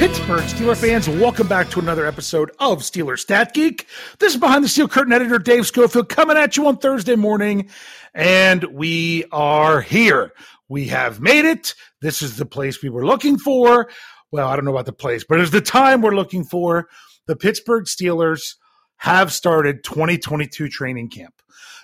Pittsburgh Steeler fans, welcome back to another episode of Steeler Stat Geek. This is behind the steel curtain editor Dave Schofield coming at you on Thursday morning, and we are here. We have made it. This is the place we were looking for. Well, I don't know about the place, but it's the time we're looking for. The Pittsburgh Steelers have started 2022 training camp.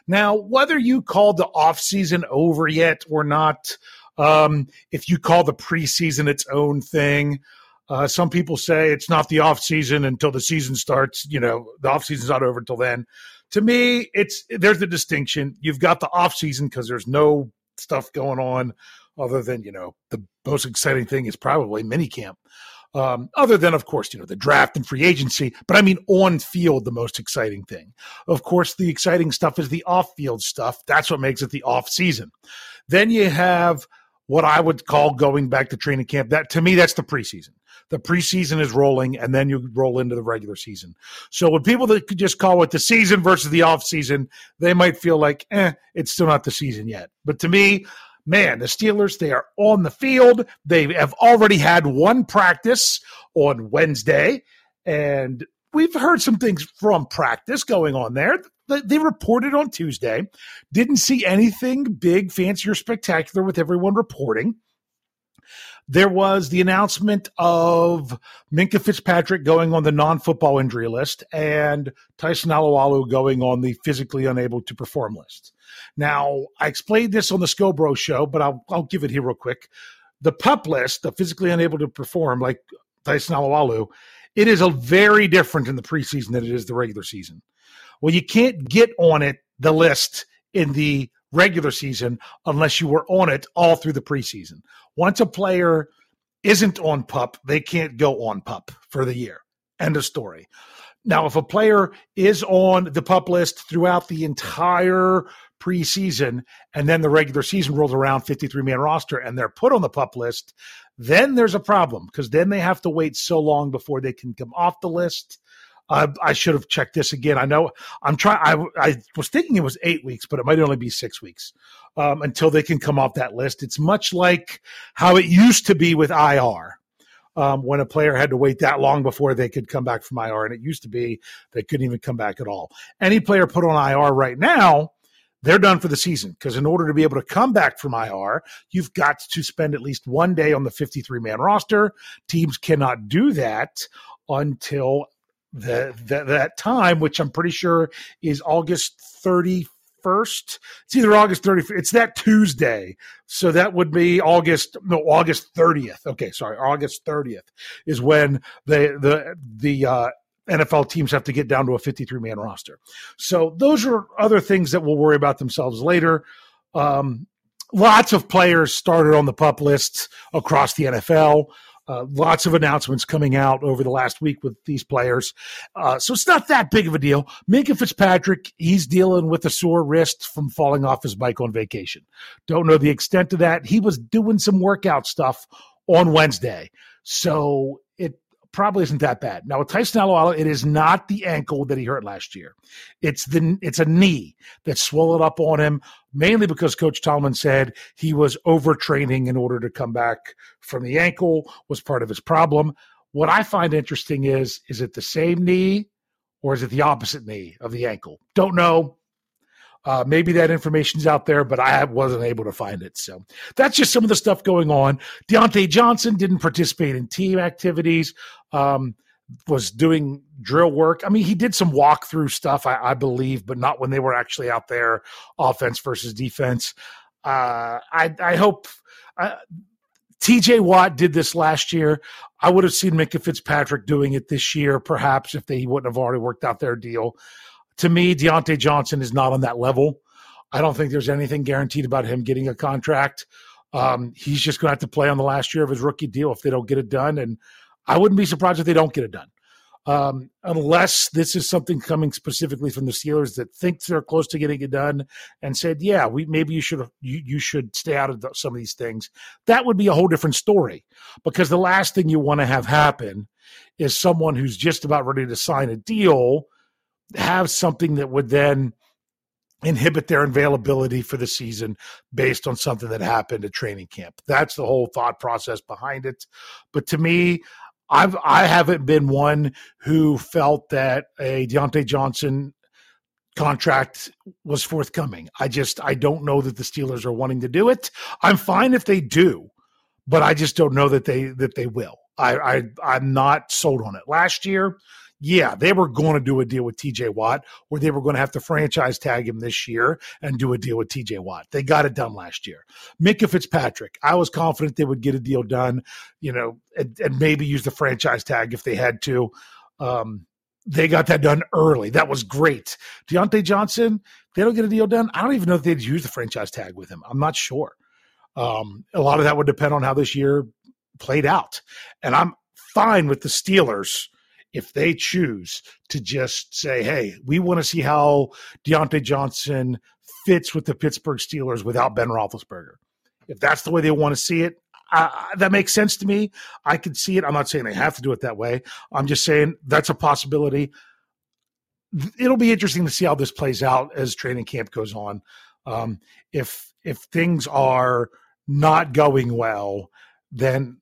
Now, whether you call the offseason over yet or not, um, if you call the preseason its own thing, uh, some people say it's not the off season until the season starts. You know, the off season's not over until then. To me, it's there's the distinction. You've got the off season because there's no stuff going on other than you know the most exciting thing is probably minicamp. Um, other than, of course, you know, the draft and free agency, but I mean, on field, the most exciting thing. Of course, the exciting stuff is the off field stuff. That's what makes it the off season. Then you have what I would call going back to training camp. That to me, that's the preseason the preseason is rolling and then you roll into the regular season. So when people that could just call it the season versus the off season, they might feel like, eh, it's still not the season yet. But to me, man, the Steelers, they are on the field. They have already had one practice on Wednesday, and we've heard some things from practice going on there. They reported on Tuesday. Didn't see anything big, fancy, or spectacular with everyone reporting there was the announcement of Minkah Fitzpatrick going on the non-football injury list and Tyson Alualu going on the physically unable to perform list. Now, I explained this on the Scobro show, but I'll, I'll give it here real quick. The pup list, the physically unable to perform, like Tyson Alualu, it is a very different in the preseason than it is the regular season. Well, you can't get on it, the list in the regular season unless you were on it all through the preseason. Once a player isn't on pup, they can't go on pup for the year. End of story. Now, if a player is on the pup list throughout the entire preseason and then the regular season rolls around 53 man roster and they're put on the pup list, then there's a problem because then they have to wait so long before they can come off the list. Uh, I should have checked this again. I know I'm trying. I, I was thinking it was eight weeks, but it might only be six weeks um, until they can come off that list. It's much like how it used to be with IR. Um, when a player had to wait that long before they could come back from IR, and it used to be they couldn't even come back at all. Any player put on IR right now, they're done for the season because in order to be able to come back from IR, you've got to spend at least one day on the 53 man roster. Teams cannot do that until the, the, that time, which I'm pretty sure is August 31st. It's either August 31st. It's that Tuesday. So that would be August, no, August 30th. Okay. Sorry. August 30th is when the, the, the, uh, NFL teams have to get down to a 53 man roster. So those are other things that will worry about themselves later. Um, lots of players started on the pup lists across the NFL. Uh, lots of announcements coming out over the last week with these players. Uh, so it's not that big of a deal. Minkah Fitzpatrick, he's dealing with a sore wrist from falling off his bike on vacation. Don't know the extent of that. He was doing some workout stuff on Wednesday. So probably isn't that bad. Now with Tyson Alualu, it is not the ankle that he hurt last year. It's the it's a knee that swelled up on him, mainly because Coach Tomlin said he was overtraining in order to come back from the ankle was part of his problem. What I find interesting is is it the same knee or is it the opposite knee of the ankle? Don't know. Uh, maybe that information's out there, but I wasn't able to find it. So that's just some of the stuff going on. Diontae Johnson didn't participate in team activities. Um, was doing drill work. I mean, he did some walkthrough stuff, I, I believe, but not when they were actually out there, offense versus defense. Uh, I, I hope. Uh, TJ Watt did this last year. I would have seen Minkah Fitzpatrick doing it this year, perhaps, if they wouldn't have already worked out their deal. To me, Diontae Johnson is not on that level. I don't think there's anything guaranteed about him getting a contract. Um, he's just going to have to play on the last year of his rookie deal if they don't get it done. And I wouldn't be surprised if they don't get it done. Um, unless this is something coming specifically from the Steelers that thinks they're close to getting it done and said, "Yeah, we maybe you should you, you should stay out of the, some of these things." That would be a whole different story because the last thing you want to have happen is someone who's just about ready to sign a deal have something that would then inhibit their availability for the season based on something that happened at training camp. That's the whole thought process behind it. But to me, I've I haven't been one who felt that a Diontae Johnson contract was forthcoming. I just I don't know that the Steelers are wanting to do it. I'm fine if they do, but I just don't know that they that they will. I, I I'm not sold on it. Last year, yeah, they were going to do a deal with TJ Watt, or they were going to have to franchise tag him this year and do a deal with TJ Watt. They got it done last year. Minkah Fitzpatrick, I was confident they would get a deal done, you know, and, and maybe use the franchise tag if they had to. Um, they got that done early. That was great. Diontae Johnson, they don't get a deal done. I don't even know if they'd use the franchise tag with him. I'm not sure. Um, a lot of that would depend on how this year played out. And I'm fine with the Steelers if they choose to just say, hey, we want to see how Diontae Johnson fits with the Pittsburgh Steelers without Ben Roethlisberger. If that's the way they want to see it, that makes sense to me. I could see it. I'm not saying they have to do it that way. I'm just saying that's a possibility. It'll be interesting to see how this plays out as training camp goes on. Um, if if things are not going well, then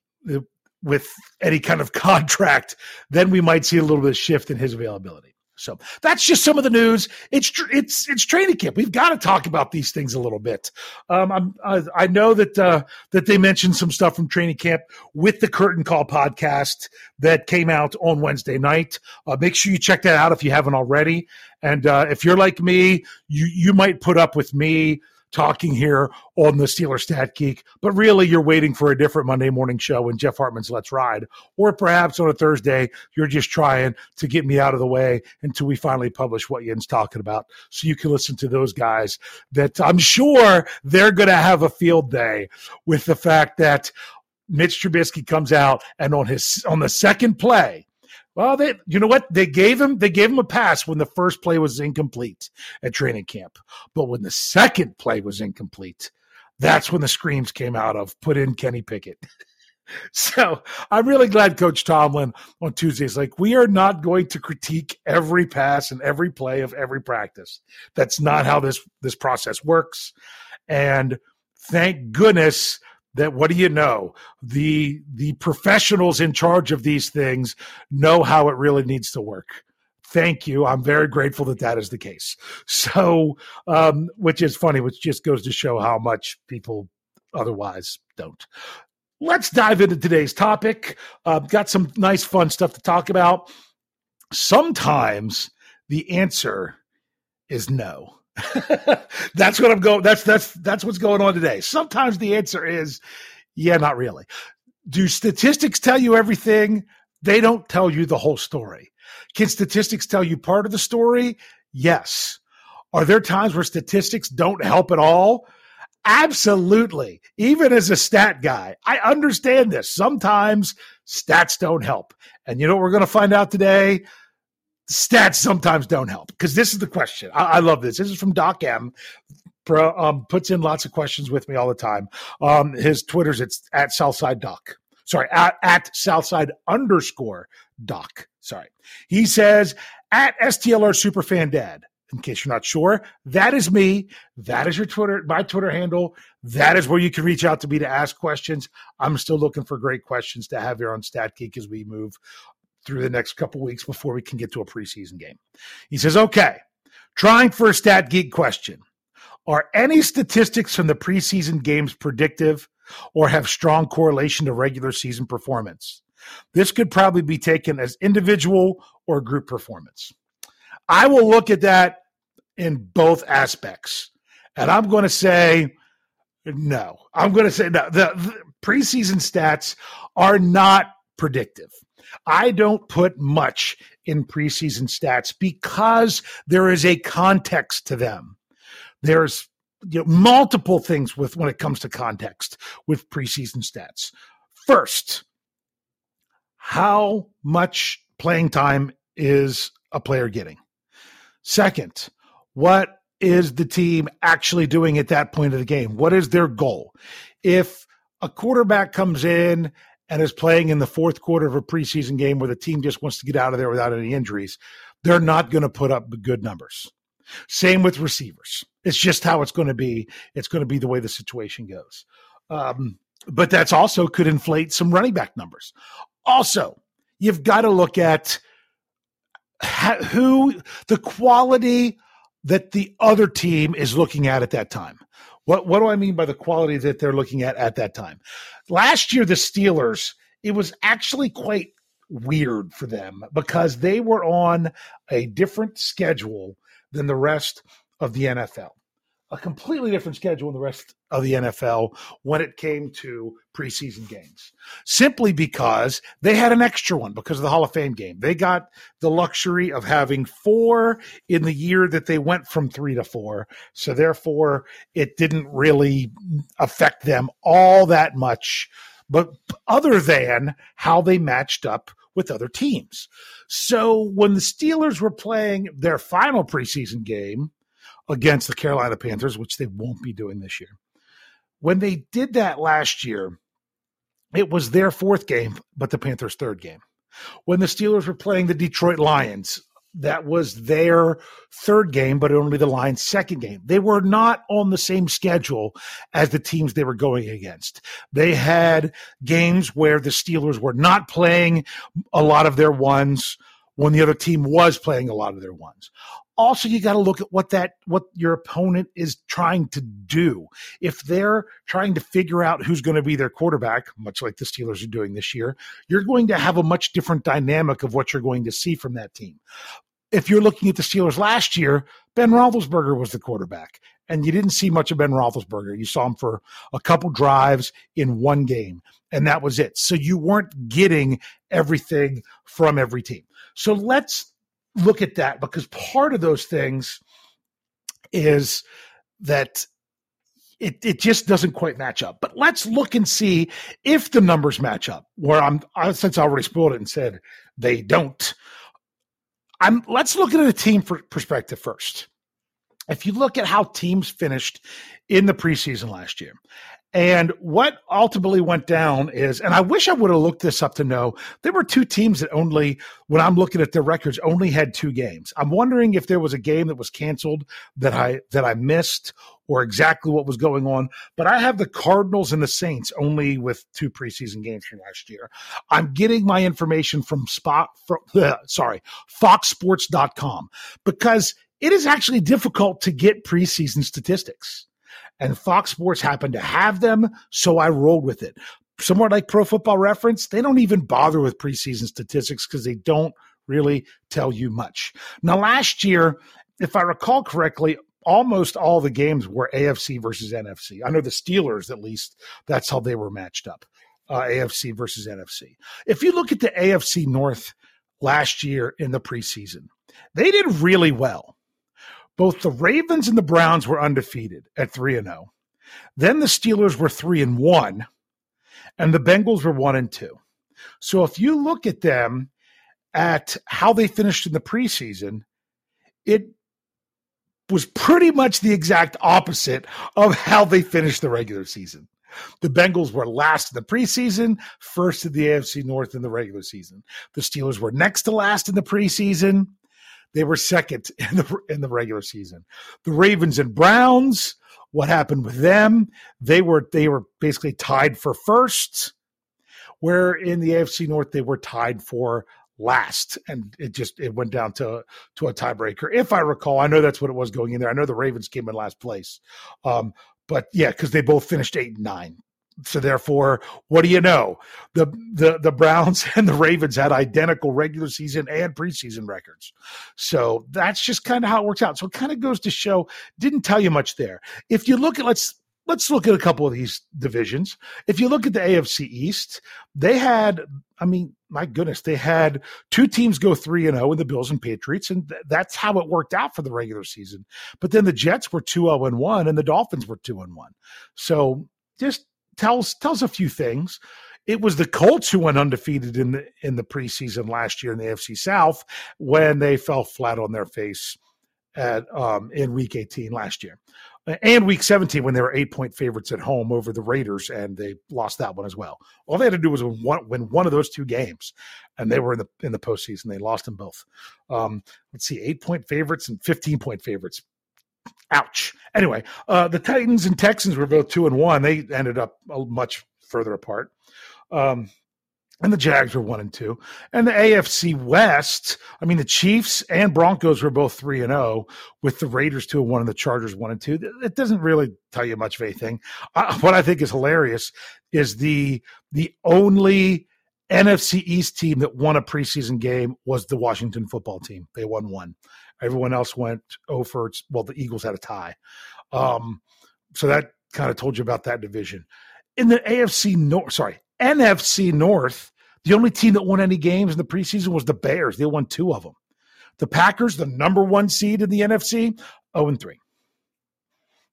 with any kind of contract, then we might see a little bit of shift in his availability. So that's just some of the news. It's it's it's training camp. We've got to talk about these things a little bit. Um, I, I know that uh, that they mentioned some stuff from training camp with the Curtain Call podcast that came out on Wednesday night. Uh, make sure you check that out if you haven't already. And uh, if you're like me, you you might put up with me talking here on the Steeler Stat Geek, but really you're waiting for a different Monday morning show in Jeff Hartman's Let's Ride. Or perhaps on a Thursday, you're just trying to get me out of the way until we finally publish what Yinz talking about. So you can listen to those guys that I'm sure they're going to have a field day with the fact that Mitch Trubisky comes out and on his on the second play, well, they, you know what? They gave him, they gave him a pass when the first play was incomplete at training camp. But when the second play was incomplete, that's when the screams came out of put in Kenny Pickett. so I'm really glad Coach Tomlin on Tuesdays like we are not going to critique every pass and every play of every practice. That's not how this this process works. And thank goodness that what do you know? The the professionals in charge of these things know how it really needs to work. Thank you. I'm very grateful that that is the case. So um, which is funny which just goes to show how much people otherwise don't. Let's dive into today's topic. Uh, got some nice fun stuff to talk about. Sometimes the answer is no that's what I'm going. That's that's that's what's going on today. Sometimes the answer is, yeah, not really. Do statistics tell you everything? They don't tell you the whole story. Can statistics tell you part of the story? Yes. Are there times where statistics don't help at all? Absolutely. Even as a stat guy, I understand this. Sometimes stats don't help. And you know what we're going to find out today? Stats sometimes don't help because this is the question. I, I, love this. This is from Doc M. Pro, um, puts in lots of questions with me all the time. Um, his Twitter's it's at Southside Doc. Sorry, at, at Southside underscore Doc. Sorry. He says at STLR Superfan Dad. In case you're not sure, that is me. That is your Twitter, my Twitter handle. That is where you can reach out to me to ask questions. I'm still looking for great questions to have here on Stat Geek as we move through the next couple weeks before we can get to a preseason game. He says, okay, trying for a stat geek question. Are any statistics from the preseason games predictive or have strong correlation to regular season performance? This could probably be taken as individual or group performance. I will look at that in both aspects. And I'm going to say no. I'm going to say no. The, the preseason stats are not predictive. I don't put much in preseason stats because there is a context to them. There's you know, multiple things with when it comes to context with preseason stats. First, how much playing time is a player getting? Second, what is the team actually doing at that point of the game? What is their goal? If a quarterback comes in and is playing in the fourth quarter of a preseason game where the team just wants to get out of there without any injuries, they're not going to put up good numbers. Same with receivers. It's just how it's going to be. It's going to be the way the situation goes. Um, but that's also could inflate some running back numbers. Also, you've got to look at who the quality that the other team is looking at at that time. What what do I mean by the quality that they're looking at at that time? Last year, the Steelers, it was actually quite weird for them because they were on a different schedule than the rest of the NFL a completely different schedule than the rest of the NFL when it came to preseason games, simply because they had an extra one because of the Hall of Fame game. They got the luxury of having four in the year that they went from three to four. So, therefore, it didn't really affect them all that much, but other than how they matched up with other teams. So, when the Steelers were playing their final preseason game, against the Carolina Panthers, which they won't be doing this year. When they did that last year, it was their fourth game, but the Panthers' third game. When the Steelers were playing the Detroit Lions, that was their third game, but only the Lions' second game. They were not on the same schedule as the teams they were going against. They had games where the Steelers were not playing a lot of their ones when the other team was playing a lot of their ones also you got to look at what that what your opponent is trying to do. If they're trying to figure out who's going to be their quarterback much like the steelers are doing this year you're going to have a much different dynamic of what you're going to see from that team. If you're looking at the steelers last year ben roethlisberger was the quarterback and you didn't see much of ben roethlisberger. You saw him for a couple drives in one game and that was it. So you weren't getting everything from every team. So let's look at that because part of those things is that it, it just doesn't quite match up. But let's look and see if the numbers match up. Where I'm I, since I already spoiled it and said they don't. I'm let's look at a team perspective first. If you look at how teams finished in the preseason last year, and what ultimately went down is, and I wish I would have looked this up to know, there were two teams that only, when I'm looking at their records, only had two games. I'm wondering if there was a game that was canceled that I that I missed, or exactly what was going on. But I have the Cardinals and the Saints only with two preseason games from last year. I'm getting my information from spot, from, sorry, FoxSports.com because it is actually difficult to get preseason statistics and Fox Sports happened to have them, so I rolled with it. Somewhere like Pro Football Reference, they don't even bother with preseason statistics because they don't really tell you much. Now, last year, if I recall correctly, almost all the games were AFC versus NFC. I know the Steelers, at least, that's how they were matched up uh, AFC versus NFC. If you look at the AFC North last year in the preseason, they did really well. Both the Ravens and the Browns were undefeated at 3 and 0. Then the Steelers were 3 and 1 and the Bengals were 1 and 2. So if you look at them at how they finished in the preseason, it was pretty much the exact opposite of how they finished the regular season. The Bengals were last in the preseason, first in the AFC North in the regular season. The Steelers were next to last in the preseason. They were second in the in the regular season. The Ravens and Browns, what happened with them? They were they were basically tied for first, where in the AFC North they were tied for last. And it just it went down to to a tiebreaker. If i recall i know that's what it was going in there. I know the ravens came in last place. Um but yeah because they both finished eight and nine so therefore, what do you know? The the the Browns and the Ravens had identical regular season and preseason records. So that's just kind of how it works out. So it kind of goes to show didn't tell you much there. If you look at let's let's look at a couple of these divisions. If you look at the AFC East, they had, I mean, my goodness, they had two teams go 3 and 0 in the Bills and Patriots and th- that's how it worked out for the regular season. But then the Jets were 2 0 and 1 and the Dolphins were 2 and 1. So just tells tells a few things. It was the Colts who went undefeated in the in the preseason last year in the AFC South when they fell flat on their face at um, in Week 18 last year, and Week 17 when they were eight point favorites at home over the Raiders and they lost that one as well. All they had to do was win one, win one of those two games, and they were in the in the postseason. They lost them both. Um, let's see, eight point favorites and 15 point favorites. Ouch. Anyway, uh, the Titans and Texans were both two and one. They ended up much further apart. Um, and the Jags were one and two. And the AFC West, I mean, the Chiefs and Broncos were both three and zero, oh, with the Raiders two and one and the Chargers one and two. It doesn't really tell you much of anything. Uh, what I think is hilarious is the the only NFC East team that won a preseason game was the Washington football team. They won one. Everyone else went over. Well, the Eagles had a tie. Um, so that kind of told you about that division. In the AFC North, sorry, NFC North, the only team that won any games in the preseason was the Bears. They won two of them. The Packers, the number one seed in the NFC, 0 and 3.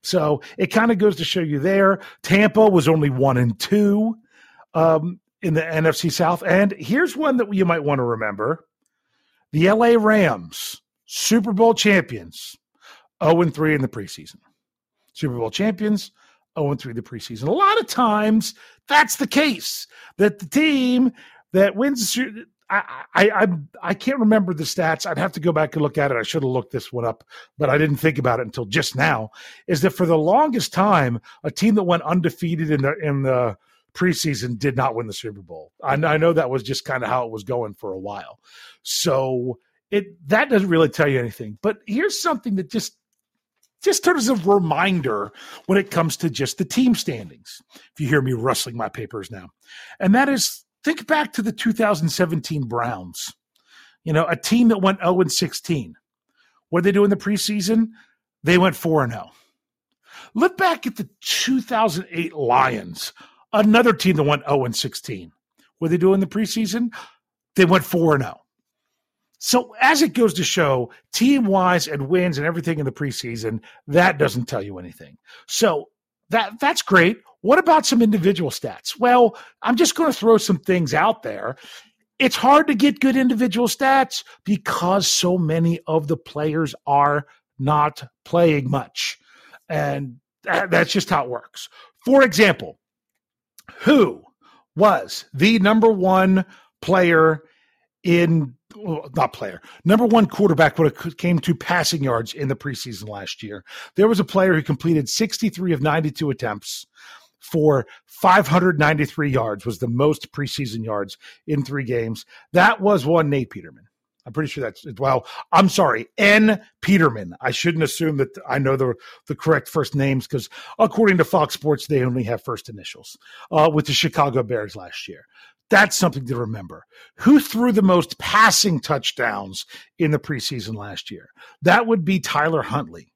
So it kind of goes to show you there. Tampa was only one and two um, in the NFC South. And here's one that you might want to remember the LA Rams, Super Bowl champions, 0 and 3 in the preseason. Super Bowl champions, 0 3 the preseason. A lot of times that's the case that the team that wins I, I I I can't remember the stats. I'd have to go back and look at it. I should have looked this one up, but I didn't think about it until just now. Is that for the longest time, a team that went undefeated in the in the preseason did not win the Super Bowl. I, I know that was just kind of how it was going for a while. So it that doesn't really tell you anything. But here's something that just just as a reminder when it comes to just the team standings. If you hear me rustling my papers now, and that is think back to the 2017 Browns. You know, a team that went 0 and 16. What did they do in the preseason? They went 4 and 0. Look back at the 2008 Lions, another team that went 0 and 16. What did they do in the preseason? They went 4 and 0. So as it goes to show, team wise and wins and everything in the preseason, that doesn't tell you anything. So that that's great. What about some individual stats? Well, I'm just going to throw some things out there. It's hard to get good individual stats because so many of the players are not playing much. And that's just how it works. For example, who was the number one player in not player, number one quarterback when it came to passing yards in the preseason last year. There was a player who completed 63 of 92 attempts for 593 yards, was the most preseason yards in three games. That was one Nate Peterman. I'm pretty sure that's well. I'm sorry, N. Peterman. I shouldn't assume that I know the the correct first names because according to Fox Sports, they only have first initials. Uh, with the Chicago Bears last year, that's something to remember. Who threw the most passing touchdowns in the preseason last year? That would be Tyler Huntley.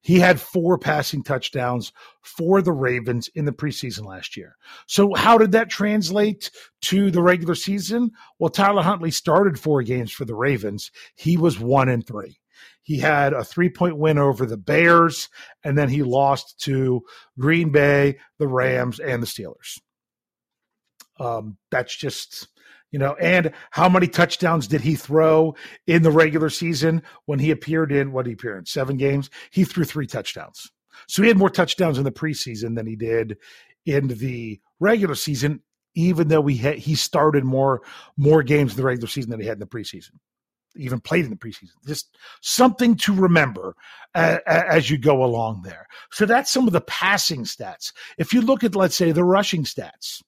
He had four passing touchdowns for the Ravens in the preseason last year. So, how did that translate to the regular season? Well, Tyler Huntley started four games for the Ravens. He was one and three. He had a three point win over the Bears, and then he lost to Green Bay, the Rams, and the Steelers. Um, that's just you know, and how many touchdowns did he throw in the regular season when he appeared in what did he appeared in seven games? He threw three touchdowns. So he had more touchdowns in the preseason than he did in the regular season, even though he had, he started more more games in the regular season than he had in the preseason. Even played in the preseason. Just something to remember as, as you go along there. So that's some of the passing stats. If you look at, let's say, the rushing stats,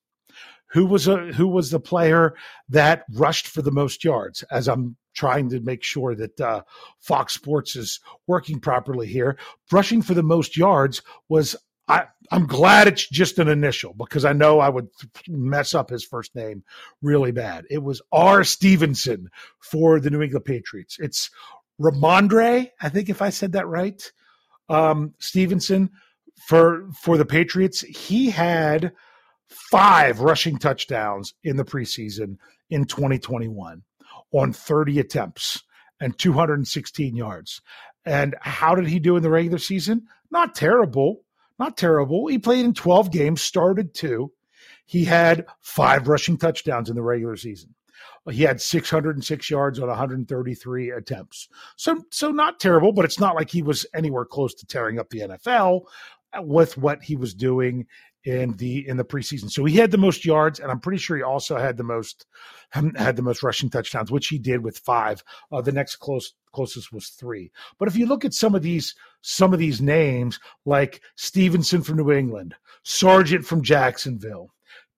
who was a who was the player that rushed for the most yards as i'm trying to make sure that uh, fox sports is working properly here rushing for the most yards was I, I'm glad it's just an initial because I know I would mess up his first name really bad. It was R. Stevenson for the New England Patriots. It's Rhamondre, I think if I said that right. Um, Stevenson for for the Patriots, he had five rushing touchdowns in the preseason in 2021 on 30 attempts and 216 yards. And how did he do in the regular season? Not terrible. Not terrible. He played in 12 games, started two. He had five rushing touchdowns in the regular season. He had 606 yards on 133 attempts. So, so not terrible, but it's not like he was anywhere close to tearing up the NFL with what he was doing in the in the preseason. So he had the most yards, and I'm pretty sure he also had the most had the most rushing touchdowns, which he did with five. Uh, the next close closest was three. But if you look at some of these some of these names, like Stevenson from New England, Sargent from Jacksonville,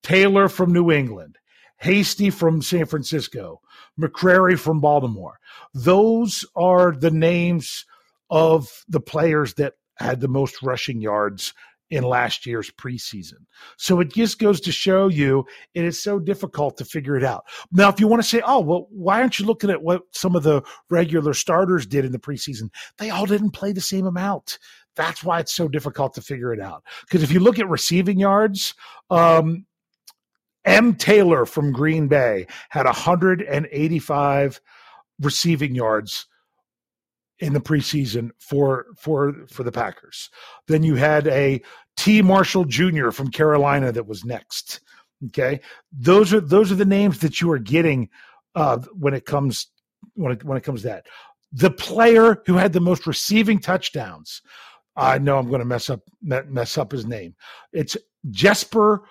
Taylor from New England, Hasty from San Francisco, McCrary from Baltimore, those are the names of the players that had the most rushing yards in last year's preseason. So it just goes to show you it is so difficult to figure it out. Now, if you want to say, oh, well, why aren't you looking at what some of the regular starters did in the preseason? They all didn't play the same amount. That's why it's so difficult to figure it out. Because if you look at receiving yards, um, M. Taylor from Green Bay had 185 receiving yards in the preseason for for for the Packers. Then you had a T. Marshall Jr. from Carolina that was next. Okay, those are those are the names that you are getting uh, when it comes when it when it comes to that. The player who had the most receiving touchdowns. I know I'm going to mess up mess up his name. It's Jesper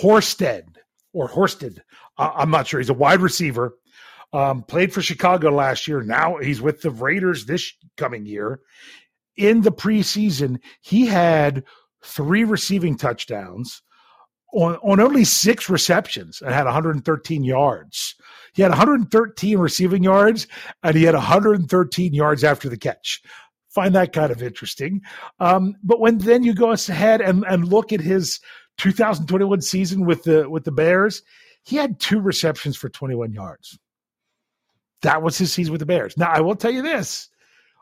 Horsted or Horsted. I'm not sure. He's a wide receiver um, played for Chicago last year. Now he's with the Raiders this coming year. In the preseason, he had three receiving touchdowns on, on only six receptions and had 113 yards. He had 113 receiving yards and he had 113 yards after the catch. Find that kind of interesting. Um, but when then you go ahead and, and look at his 2021 season with the with the Bears, he had two receptions for 21 yards. That was his season with the Bears. Now, I will tell you this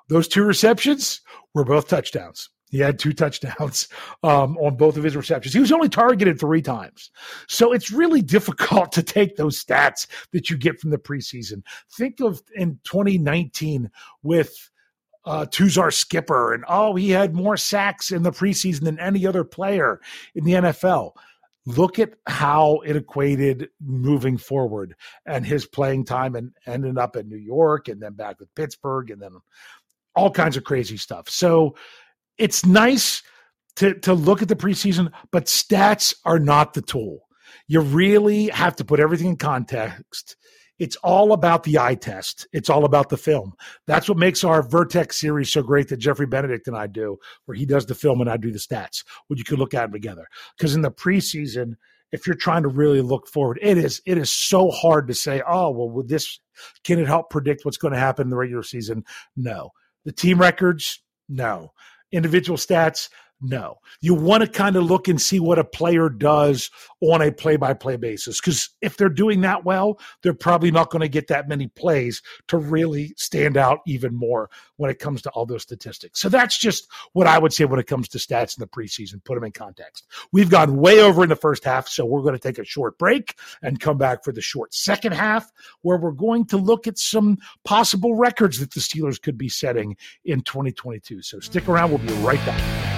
those two receptions were both touchdowns. He had two touchdowns um, on both of his receptions. He was only targeted three times. So it's really difficult to take those stats that you get from the preseason. Think of in 2019 with uh, Tuzar Skipper, and oh, he had more sacks in the preseason than any other player in the NFL look at how it equated moving forward and his playing time and ended up in New York and then back with Pittsburgh and then all kinds of crazy stuff. So it's nice to to look at the preseason, but stats are not the tool. You really have to put everything in context it's all about the eye test. It's all about the film. That's what makes our Vertex series so great that Jeffrey Benedict and I do, where he does the film and I do the stats, where you can look at them together. Because in the preseason, if you're trying to really look forward, it is it is so hard to say, oh, well, with this can it help predict what's going to happen in the regular season? No. The team records, no. Individual stats, no. You want to kind of look and see what a player does on a play by play basis. Because if they're doing that well, they're probably not going to get that many plays to really stand out even more when it comes to all those statistics. So that's just what I would say when it comes to stats in the preseason. Put them in context. We've gone way over in the first half, so we're going to take a short break and come back for the short second half, where we're going to look at some possible records that the Steelers could be setting in 2022. So stick around. We'll be right back.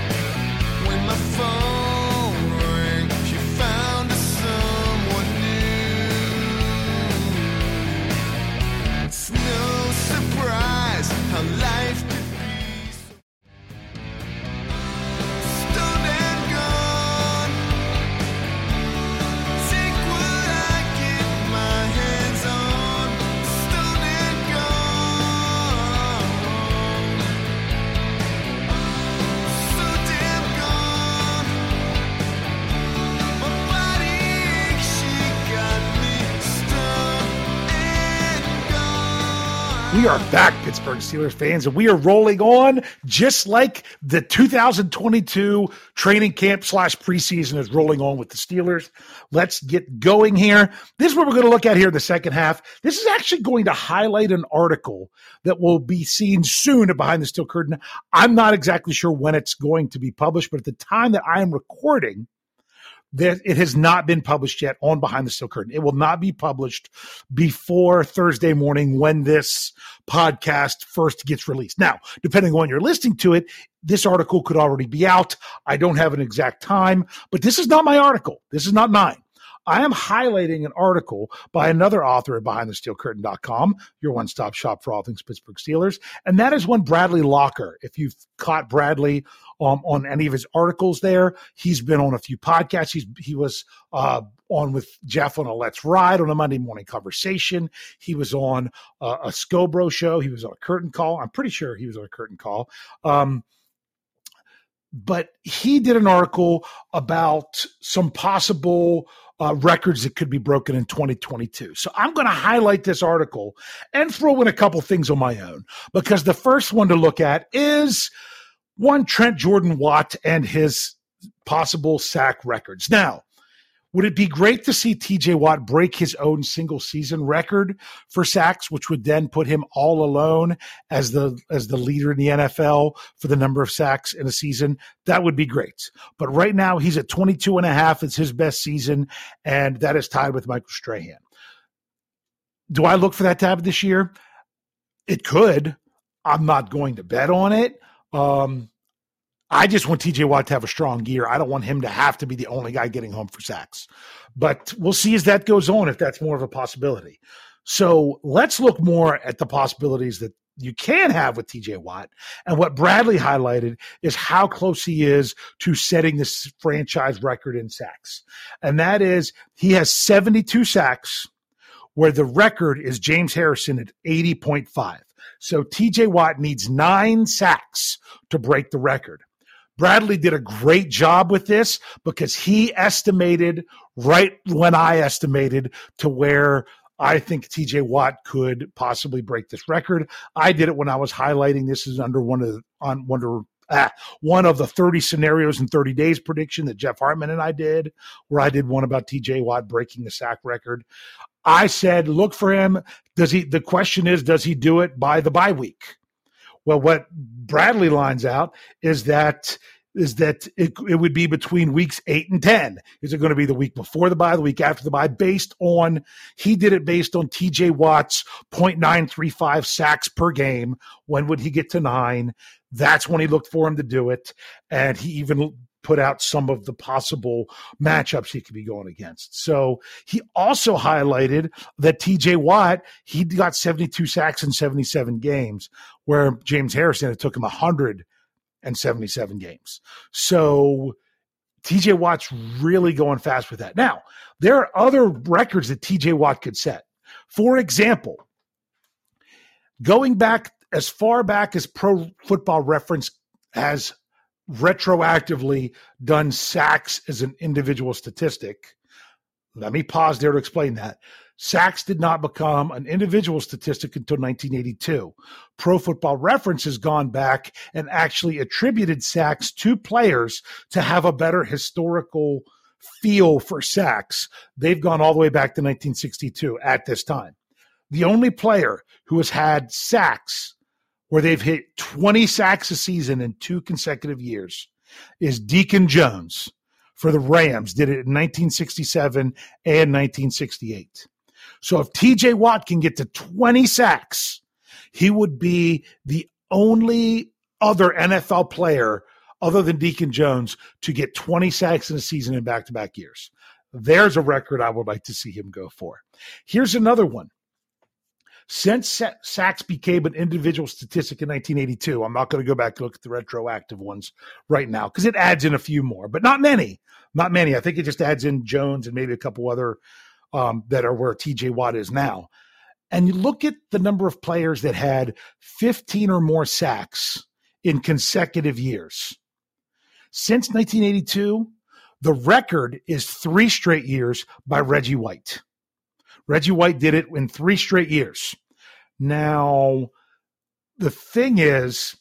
We are back, Pittsburgh Steelers fans, and we are rolling on just like the 2022 training camp slash preseason is rolling on with the Steelers. Let's get going here. This is what we're going to look at here in the second half. This is actually going to highlight an article that will be seen soon at Behind the Steel Curtain. I'm not exactly sure when it's going to be published, but at the time that I am recording, that it has not been published yet on Behind the Steel Curtain. It will not be published before Thursday morning when this podcast first gets released. Now, depending on when you're listening to it, this article could already be out. I don't have an exact time, but this is not my article. This is not mine. I am highlighting an article by another author at BehindTheSteelCurtain.com, your one stop shop for all things Pittsburgh Steelers. And that is one Bradley Locker. If you've caught Bradley um, on any of his articles there, he's been on a few podcasts. He's, he was uh, on with Jeff on a Let's Ride on a Monday morning conversation. He was on uh, a Scobro show. He was on a curtain call. I'm pretty sure he was on a curtain call. Um, but he did an article about some possible uh, records that could be broken in 2022. So I'm going to highlight this article and throw in a couple things on my own because the first one to look at is one Trent Jordan Watt and his possible sack records. Now, would it be great to see TJ Watt break his own single season record for sacks, which would then put him all alone as the as the leader in the NFL for the number of sacks in a season? That would be great. But right now he's at 22 and a half. It's his best season, and that is tied with Michael Strahan. Do I look for that to happen this year? It could. I'm not going to bet on it. Um, I just want TJ Watt to have a strong year. I don't want him to have to be the only guy getting home for sacks. But we'll see as that goes on if that's more of a possibility. So let's look more at the possibilities that you can have with TJ Watt. And what Bradley highlighted is how close he is to setting this franchise record in sacks. And that is he has 72 sacks, where the record is James Harrison at 80.5. So TJ Watt needs nine sacks to break the record. Bradley did a great job with this because he estimated right when I estimated to where I think TJ Watt could possibly break this record. I did it when I was highlighting this is under one of the, on under ah, one of the 30 scenarios in 30 days prediction that Jeff Hartman and I did, where I did one about TJ Watt breaking the sack record. I said, look for him. Does he? The question is, does he do it by the bye week? Well, what Bradley lines out is that is that it, it would be between weeks eight and 10. Is it going to be the week before the bye, the week after the bye, based on, he did it based on TJ Watt's 0.935 sacks per game. When would he get to nine? That's when he looked for him to do it. And he even put out some of the possible matchups he could be going against. So he also highlighted that TJ Watt, he got 72 sacks in 77 games, where James Harrison, it took him 177 games. So TJ Watt's really going fast with that. Now, there are other records that TJ Watt could set. For example, going back as far back as Pro Football Reference has retroactively done sacks as an individual statistic. Let me pause there to explain that. Sacks did not become an individual statistic until 1982. Pro Football Reference has gone back and actually attributed sacks to players to have a better historical feel for sacks. They've gone all the way back to 1962 at this time. The only player who has had sacks where they've hit 20 sacks a season in two consecutive years is Deacon Jones for the Rams, did it in 1967 and 1968. So if TJ Watt can get to 20 sacks, he would be the only other NFL player other than Deacon Jones to get 20 sacks in a season in back to back years. There's a record I would like to see him go for. Here's another one. Since sacks became an individual statistic in 1982, I'm not going to go back and look at the retroactive ones right now because it adds in a few more, but not many. Not many. I think it just adds in Jones and maybe a couple other um, that are where TJ Watt is now. And you look at the number of players that had 15 or more sacks in consecutive years. Since 1982, the record is three straight years by Reggie White. Reggie White did it in three straight years. Now, the thing is,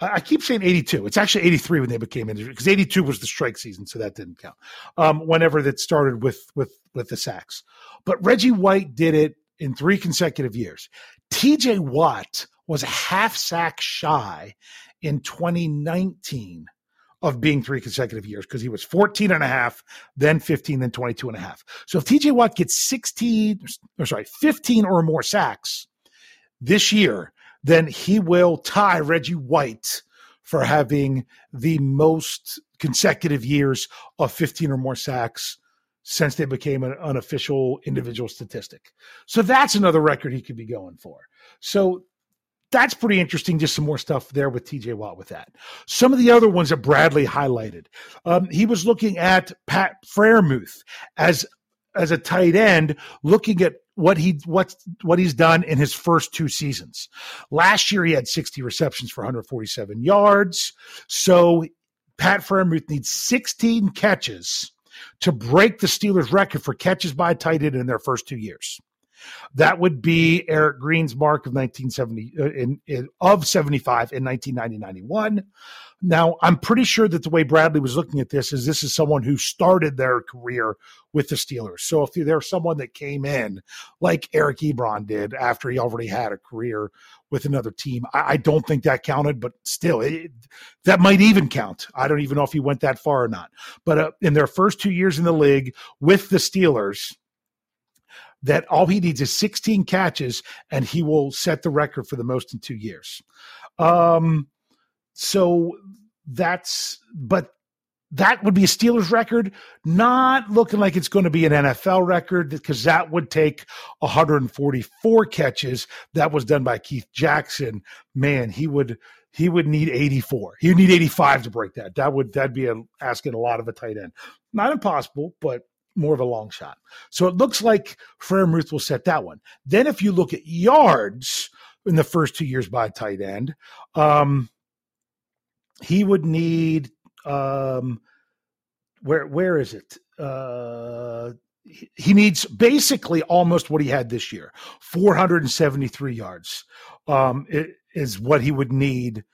I keep saying 82. It's actually 83 when they became injured because 82 was the strike season, so that didn't count. Um, whenever that started with with with the sacks, but Reggie White did it in three consecutive years. T.J. Watt was a half sack shy in 2019 of being three consecutive years because he was 14 and a half, then 15, then 22 and a half. So if TJ Watt gets 16, or sorry, 15 or more sacks this year, then he will tie Reggie White for having the most consecutive years of 15 or more sacks since they became an unofficial individual statistic. So that's another record he could be going for. So that's pretty interesting. Just some more stuff there with TJ Watt with that. Some of the other ones that Bradley highlighted. Um, he was looking at Pat Freiermuth as as a tight end, looking at what he what what he's done in his first two seasons. Last year he had 60 receptions for 147 yards. So Pat Freiermuth needs 16 catches to break the Steelers record for catches by tight end in their first two years. That would be Eric Green's mark of 1970 uh, in, in, of 75 in 1990-91. Now, I'm pretty sure that the way Bradley was looking at this is this is someone who started their career with the Steelers. So if there's someone that came in like Eric Ebron did after he already had a career with another team, I, I don't think that counted, but still, it, that might even count. I don't even know if he went that far or not. But uh, in their first two years in the league with the Steelers – that all he needs is 16 catches and he will set the record for the most in two years. Um, so that's, but that would be a Steelers record, not looking like it's going to be an NFL record because that would take 144 catches. That was done by Keith Jackson. Man, he would he would need 84. He would need 85 to break that. That would that'd be a, asking a lot of a tight end. Not impossible, but more of a long shot. So it looks like Freiermuth will set that one. Then if you look at yards in the first two years by tight end, um, he would need um, where where is it? Uh, he needs basically almost what he had this year 473 yards um, is what he would need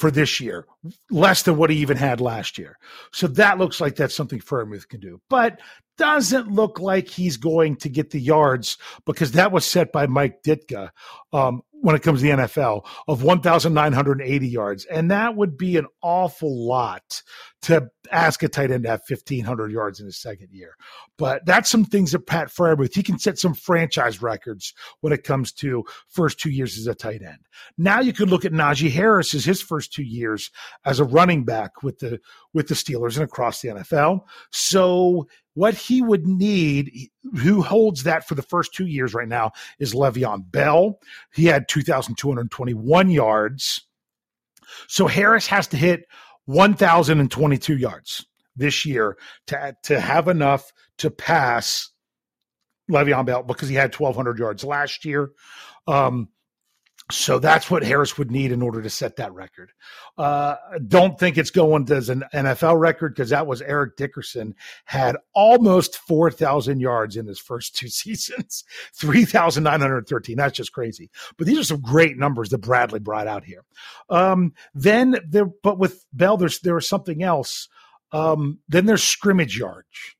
for this year, less than what he even had last year. So that looks like that's something Freiermuth can do, but doesn't look like he's going to get the yards because that was set by Mike Ditka um, when it comes to the NFL of 1,980 yards. And that would be an awful lot to ask a tight end to have 1,500 yards in his second year. But that's some things that Pat Freiermuth, he can set some franchise records when it comes to first two years as a tight end. Now you could look at Najee Harris as his first two years as a running back with the with the Steelers and across the NFL. So what he would need, who holds that for the first two years right now, is Le'Veon Bell. He had 2,221 yards. So Harris has to hit 1,022 yards this year to, to have enough to pass Le'Veon Bell because he had 1,200 yards last year. Um, so that's what Harris would need in order to set that record. Uh, don't think it's going as an NFL record because that was Eric Dickerson had almost 4,000 yards in his first two seasons, 3,913. That's just crazy. But these are some great numbers that Bradley brought out here. Um, then there, but with Bell, there's, there was something else. Um, then there's scrimmage yards.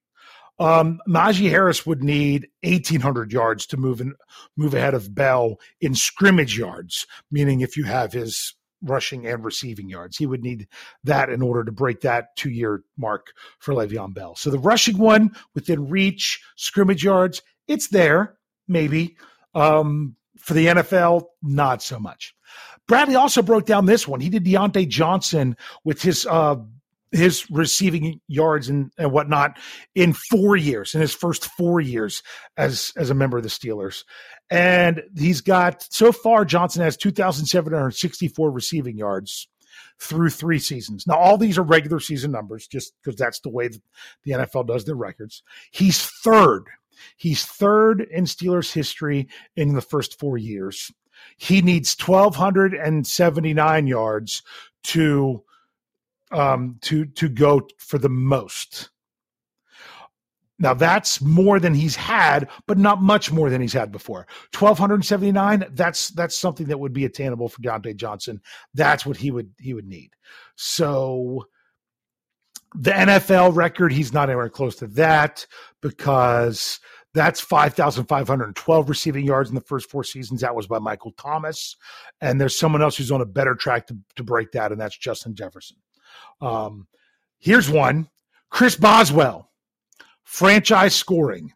Um, Najee Harris would need 1,800 yards to move in, move ahead of Bell in scrimmage yards, meaning if you have his rushing and receiving yards, he would need that in order to break that two year mark for Le'Veon Bell. So the rushing one within reach, scrimmage yards, it's there, maybe. Um, for the NFL, not so much. Bradley also broke down this one. He did Diontae Johnson with his uh, his receiving yards and, and whatnot in four years, in his first four years as as a member of the Steelers. And he's got so far Johnson has 2,764 receiving yards through three seasons. Now, all these are regular season numbers, just because that's the way the NFL does their records. He's third. He's third in Steelers history in the first four years. He needs 1,279 yards to um, to to go for the most. Now that's more than he's had, but not much more than he's had before. Twelve hundred seventy nine. That's that's something that would be attainable for Diontae Johnson. That's what he would he would need. So the NFL record, he's not anywhere close to that because that's 5,512 receiving yards in the first four seasons. That was by Michael Thomas. And there's someone else who's on a better track to, to break that, and that's Justin Jefferson. Um, here's one Chris Boswell, franchise scoring.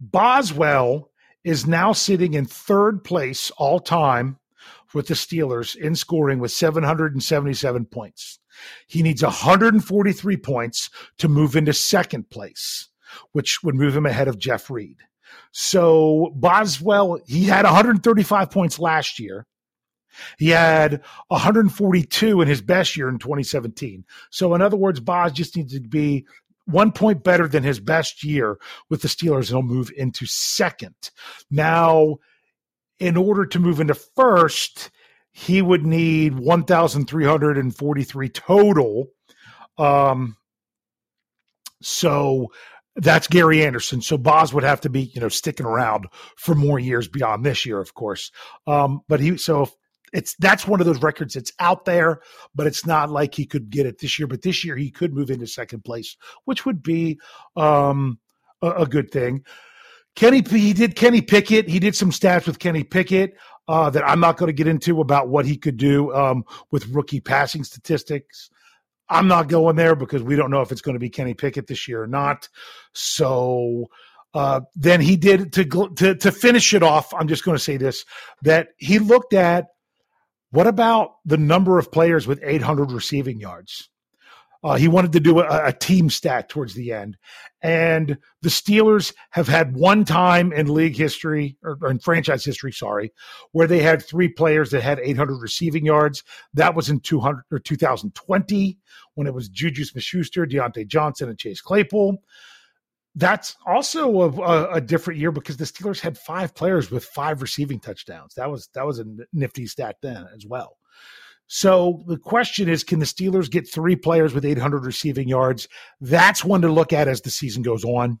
Boswell is now sitting in third place all time with the Steelers in scoring with 777 points. He needs 143 points to move into second place which would move him ahead of Jeff Reed. So Boswell, he had 135 points last year. He had 142 in his best year in 2017. So, in other words, Boz just needs to be one point better than his best year with the Steelers, and he'll move into second. Now, in order to move into first, he would need 1,343 total. Um, so that's Gary Anderson. So Boz would have to be, you know, sticking around for more years beyond this year, of course. Um, but he, so it's that's one of those records that's out there, but it's not like he could get it this year. But this year he could move into second place, which would be um, a, a, good thing. Kenny, he did Kenny Pickett. He did some stats with Kenny Pickett uh, that I'm not going to get into about what he could do um, with rookie passing statistics. I'm not going there because we don't know if it's going to be Kenny Pickett this year or not. So uh, then he did to, to to finish it off. I'm just going to say this: that he looked at what about the number of players with 800 receiving yards. Uh, he wanted to do a, a, team stat towards the end. And the Steelers have had one time in league history, or, or, in franchise history, sorry, where they had three players that had 800 receiving yards. That was in 200 or 2020 when it was Juju Smith-Schuster, Diontae Johnson, and Chase Claypool. That's also a, a, a, different year because the Steelers had five players with five receiving touchdowns. That was that was a nifty stat then as well. So the question is, can the Steelers get three players with 800 receiving yards? That's one to look at as the season goes on.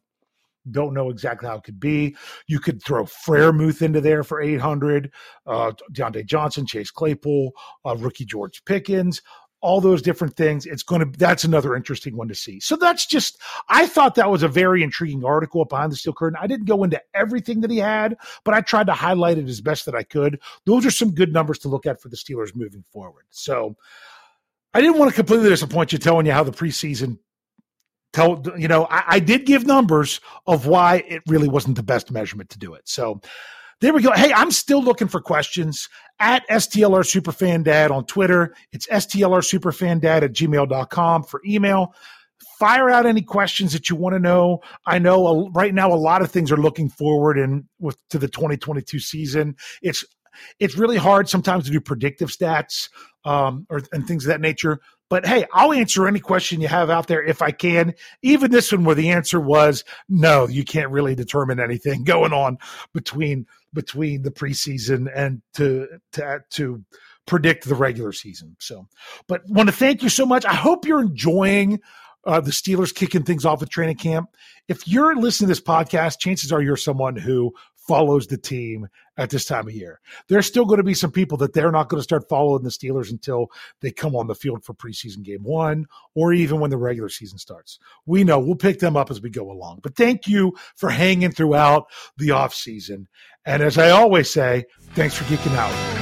Don't know exactly how it could be. You could throw Freiermuth into there for 800, uh, Diontae Johnson, Chase Claypool, uh, rookie George Pickens all those different things. It's going to, that's another interesting one to see. So that's just, I thought that was a very intriguing article behind the steel curtain. I didn't go into everything that he had, but I tried to highlight it as best that I could. Those are some good numbers to look at for the Steelers moving forward. So I didn't want to completely disappoint you telling you how the preseason tell you know I, I, did give numbers of why it really wasn't the best measurement to do it so there we go. Hey, I'm still looking for questions at STLR Superfan Dad on Twitter. It's STLR Superfan Dad at gmail.com for email. Fire out any questions that you want to know. I know a, right now a lot of things are looking forward and with to the 2022 season. It's it's really hard sometimes to do predictive stats um, or and things of that nature. But hey, I'll answer any question you have out there if I can. Even this one where the answer was no, you can't really determine anything going on between between the preseason and to to to predict the regular season. So, but want to thank you so much. I hope you're enjoying uh, the Steelers kicking things off with training camp. If you're listening to this podcast, chances are you're someone who follows the team at this time of year. There's still going to be some people that they're not going to start following the Steelers until they come on the field for preseason game one or even when the regular season starts. We know we'll pick them up as we go along. But thank you for hanging throughout the off season. And as I always say, thanks for geeking out.